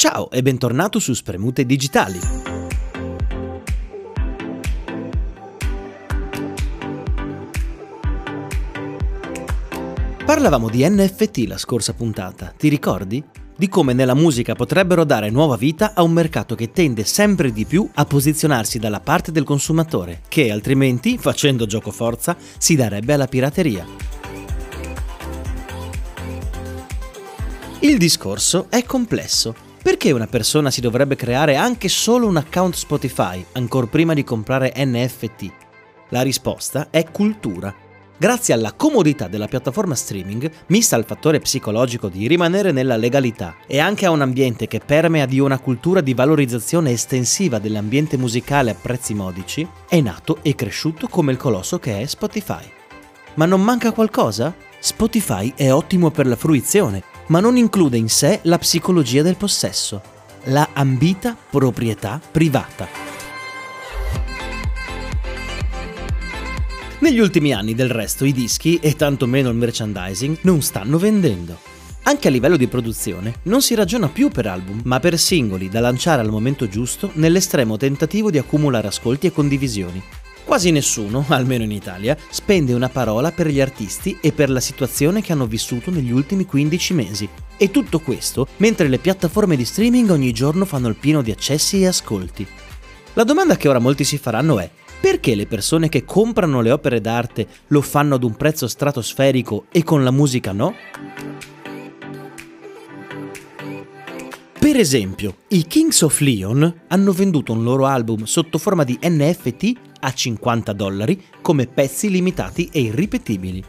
Ciao e bentornato su Spremute Digitali. Parlavamo di NFT la scorsa puntata, ti ricordi? Di come nella musica potrebbero dare nuova vita a un mercato che tende sempre di più a posizionarsi dalla parte del consumatore, che altrimenti, facendo gioco forza, si darebbe alla pirateria. Il discorso è complesso perché una persona si dovrebbe creare anche solo un account Spotify, ancora prima di comprare NFT? La risposta è cultura. Grazie alla comodità della piattaforma streaming, mista al fattore psicologico di rimanere nella legalità e anche a un ambiente che permea di una cultura di valorizzazione estensiva dell'ambiente musicale a prezzi modici, è nato e cresciuto come il colosso che è Spotify. Ma non manca qualcosa? Spotify è ottimo per la fruizione, ma non include in sé la psicologia del possesso, la ambita proprietà privata. Negli ultimi anni del resto i dischi, e tanto meno il merchandising, non stanno vendendo. Anche a livello di produzione non si ragiona più per album, ma per singoli da lanciare al momento giusto nell'estremo tentativo di accumulare ascolti e condivisioni. Quasi nessuno, almeno in Italia, spende una parola per gli artisti e per la situazione che hanno vissuto negli ultimi 15 mesi. E tutto questo mentre le piattaforme di streaming ogni giorno fanno il pieno di accessi e ascolti. La domanda che ora molti si faranno è perché le persone che comprano le opere d'arte lo fanno ad un prezzo stratosferico e con la musica no? Per esempio, i Kings of Leon hanno venduto un loro album sotto forma di NFT a 50 dollari come pezzi limitati e irripetibili.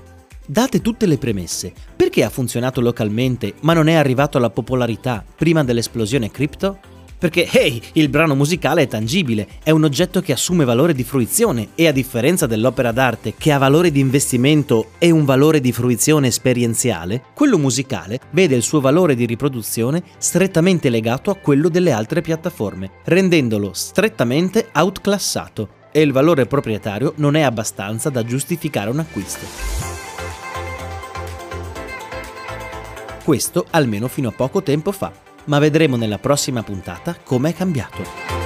Date tutte le premesse, perché ha funzionato localmente ma non è arrivato alla popolarità prima dell'esplosione crypto? Perché, hey, il brano musicale è tangibile, è un oggetto che assume valore di fruizione e a differenza dell'opera d'arte che ha valore di investimento e un valore di fruizione esperienziale, quello musicale vede il suo valore di riproduzione strettamente legato a quello delle altre piattaforme, rendendolo strettamente outclassato e il valore proprietario non è abbastanza da giustificare un acquisto. Questo almeno fino a poco tempo fa ma vedremo nella prossima puntata come è cambiato.